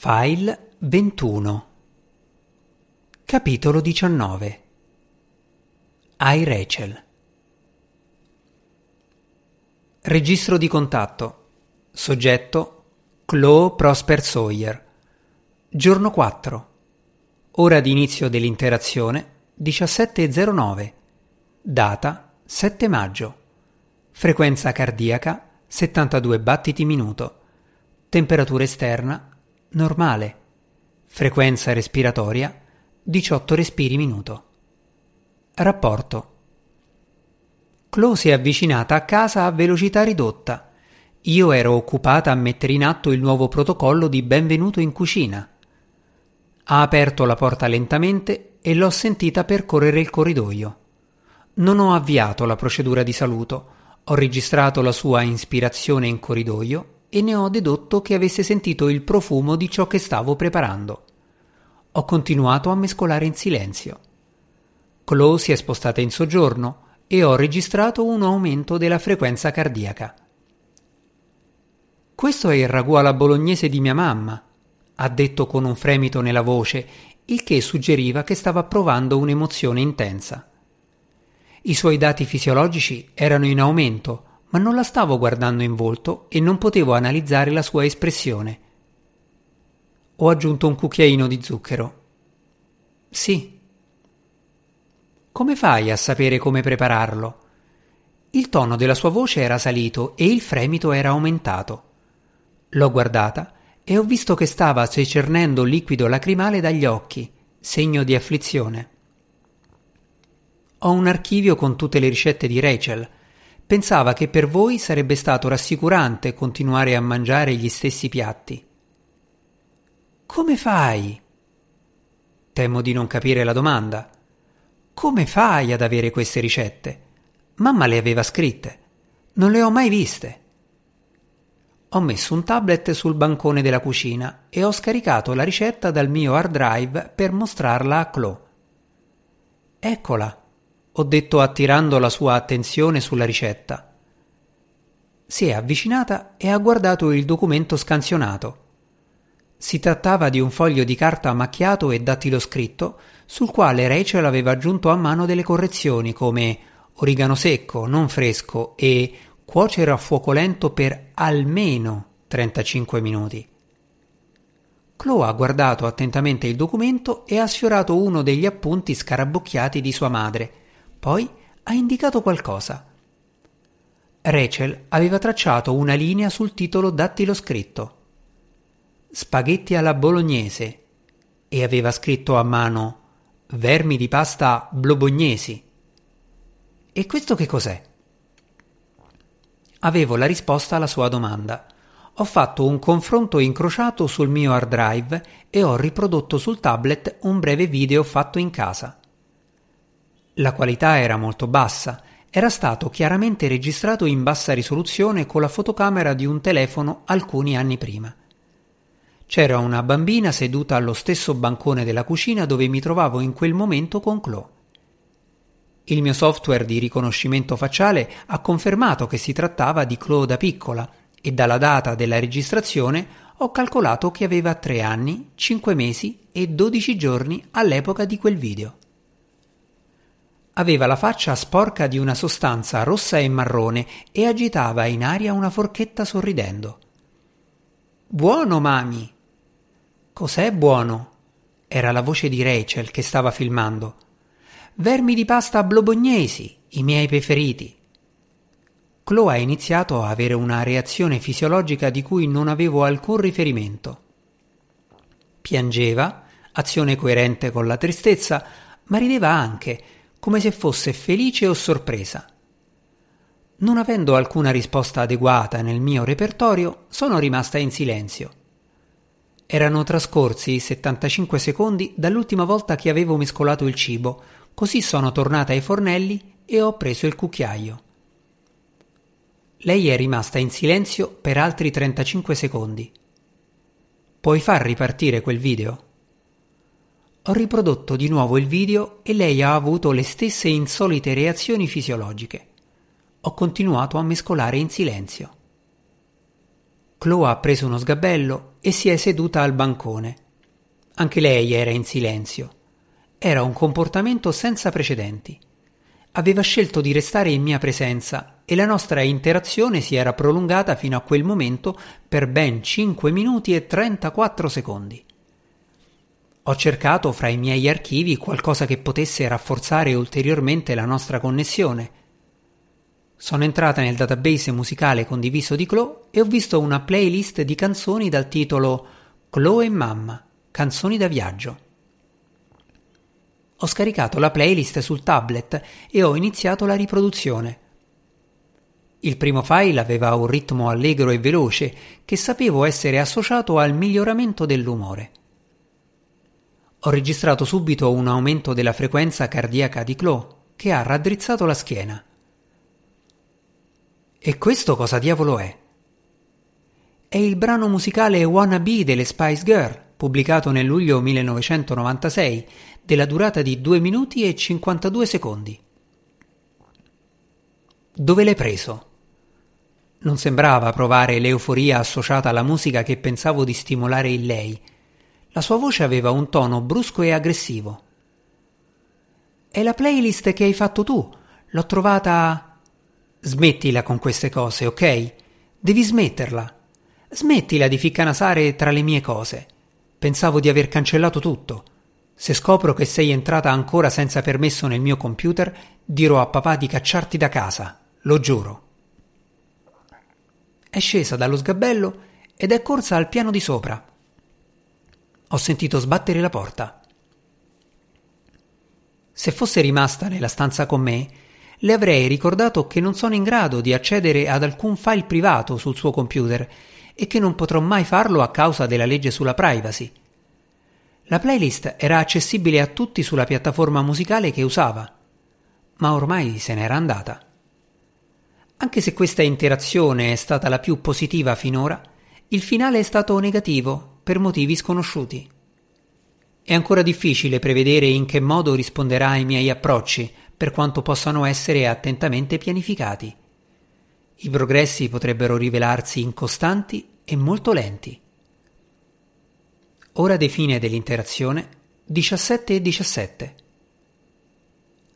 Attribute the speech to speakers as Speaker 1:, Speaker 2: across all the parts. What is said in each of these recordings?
Speaker 1: File 21 Capitolo 19 I Rachel. Registro di contatto. Soggetto Chloe Prosper Sawyer. Giorno 4 Ora di inizio dell'interazione 17.09 Data 7 maggio. Frequenza cardiaca 72 battiti minuto. Temperatura esterna normale. Frequenza respiratoria 18 respiri minuto. Rapporto. Chloe si è avvicinata a casa a velocità ridotta. Io ero occupata a mettere in atto il nuovo protocollo di benvenuto in cucina. Ha aperto la porta lentamente e l'ho sentita percorrere il corridoio. Non ho avviato la procedura di saluto, ho registrato la sua ispirazione in corridoio e ne ho dedotto che avesse sentito il profumo di ciò che stavo preparando. Ho continuato a mescolare in silenzio. Chloe si è spostata in soggiorno e ho registrato un aumento della frequenza cardiaca. Questo è il ragù alla bolognese di mia mamma, ha detto con un fremito nella voce, il che suggeriva che stava provando un'emozione intensa. I suoi dati fisiologici erano in aumento ma non la stavo guardando in volto e non potevo analizzare la sua espressione. Ho aggiunto un cucchiaino di zucchero. Sì. Come fai a sapere come prepararlo? Il tono della sua voce era salito e il fremito era aumentato. L'ho guardata e ho visto che stava secernendo liquido lacrimale dagli occhi, segno di afflizione. Ho un archivio con tutte le ricette di Rachel, Pensava che per voi sarebbe stato rassicurante continuare a mangiare gli stessi piatti. Come fai? Temo di non capire la domanda. Come fai ad avere queste ricette? Mamma le aveva scritte. Non le ho mai viste. Ho messo un tablet sul bancone della cucina e ho scaricato la ricetta dal mio hard drive per mostrarla a Chloe. Eccola, ho detto attirando la sua attenzione sulla ricetta. Si è avvicinata e ha guardato il documento scansionato. Si trattava di un foglio di carta macchiato e dattiloscritto sul quale Rachel aveva aggiunto a mano delle correzioni come origano secco, non fresco e cuocere a fuoco lento per almeno 35 minuti. Chloe ha guardato attentamente il documento e ha sfiorato uno degli appunti scarabocchiati di sua madre, poi ha indicato qualcosa. Rachel aveva tracciato una linea sul titolo dattilo scritto. Spaghetti alla bolognese e aveva scritto a mano vermi di pasta blobognesi. E questo che cos'è? Avevo la risposta alla sua domanda. Ho fatto un confronto incrociato sul mio hard drive e ho riprodotto sul tablet un breve video fatto in casa. La qualità era molto bassa, era stato chiaramente registrato in bassa risoluzione con la fotocamera di un telefono alcuni anni prima. C'era una bambina seduta allo stesso bancone della cucina dove mi trovavo in quel momento con Chloe. Il mio software di riconoscimento facciale ha confermato che si trattava di Chloe da piccola e dalla data della registrazione ho calcolato che aveva tre anni, cinque mesi e dodici giorni all'epoca di quel video. Aveva la faccia sporca di una sostanza rossa e marrone e agitava in aria una forchetta sorridendo. Buono, mami! Cos'è buono? Era la voce di Rachel che stava filmando. Vermi di pasta blobognesi, i miei preferiti. Chloe ha iniziato a avere una reazione fisiologica di cui non avevo alcun riferimento. Piangeva, azione coerente con la tristezza, ma rideva anche, come se fosse felice o sorpresa. Non avendo alcuna risposta adeguata nel mio repertorio, sono rimasta in silenzio. Erano trascorsi 75 secondi dall'ultima volta che avevo mescolato il cibo, così sono tornata ai fornelli e ho preso il cucchiaio. Lei è rimasta in silenzio per altri 35 secondi. Puoi far ripartire quel video? Ho riprodotto di nuovo il video e lei ha avuto le stesse insolite reazioni fisiologiche. Ho continuato a mescolare in silenzio. Chloe ha preso uno sgabello e si è seduta al bancone. Anche lei era in silenzio. Era un comportamento senza precedenti. Aveva scelto di restare in mia presenza e la nostra interazione si era prolungata fino a quel momento per ben 5 minuti e 34 secondi. Ho cercato fra i miei archivi qualcosa che potesse rafforzare ulteriormente la nostra connessione. Sono entrata nel database musicale condiviso di Chloe e ho visto una playlist di canzoni dal titolo Chloe e Mamma, canzoni da viaggio. Ho scaricato la playlist sul tablet e ho iniziato la riproduzione. Il primo file aveva un ritmo allegro e veloce che sapevo essere associato al miglioramento dell'umore. Ho registrato subito un aumento della frequenza cardiaca di Chloe, che ha raddrizzato la schiena. E questo cosa diavolo è? È il brano musicale Wanna Be delle Spice Girl, pubblicato nel luglio 1996, della durata di 2 minuti e 52 secondi. Dove l'hai preso? Non sembrava provare l'euforia associata alla musica che pensavo di stimolare in lei. La sua voce aveva un tono brusco e aggressivo. È la playlist che hai fatto tu. L'ho trovata. Smettila con queste cose, ok? Devi smetterla. Smettila di ficcanasare tra le mie cose. Pensavo di aver cancellato tutto. Se scopro che sei entrata ancora senza permesso nel mio computer, dirò a papà di cacciarti da casa, lo giuro. È scesa dallo sgabello ed è corsa al piano di sopra. Ho sentito sbattere la porta. Se fosse rimasta nella stanza con me, le avrei ricordato che non sono in grado di accedere ad alcun file privato sul suo computer e che non potrò mai farlo a causa della legge sulla privacy. La playlist era accessibile a tutti sulla piattaforma musicale che usava, ma ormai se n'era andata. Anche se questa interazione è stata la più positiva finora, il finale è stato negativo per motivi sconosciuti. È ancora difficile prevedere in che modo risponderà ai miei approcci, per quanto possano essere attentamente pianificati. I progressi potrebbero rivelarsi incostanti e molto lenti. Ora di fine dell'interazione 17 e 17.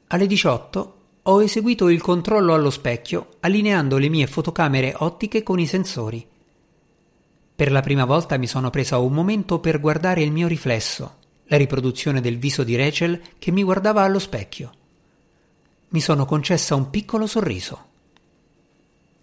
Speaker 1: Alle 18 ho eseguito il controllo allo specchio allineando le mie fotocamere ottiche con i sensori. Per la prima volta mi sono presa un momento per guardare il mio riflesso, la riproduzione del viso di Rachel che mi guardava allo specchio. Mi sono concessa un piccolo sorriso.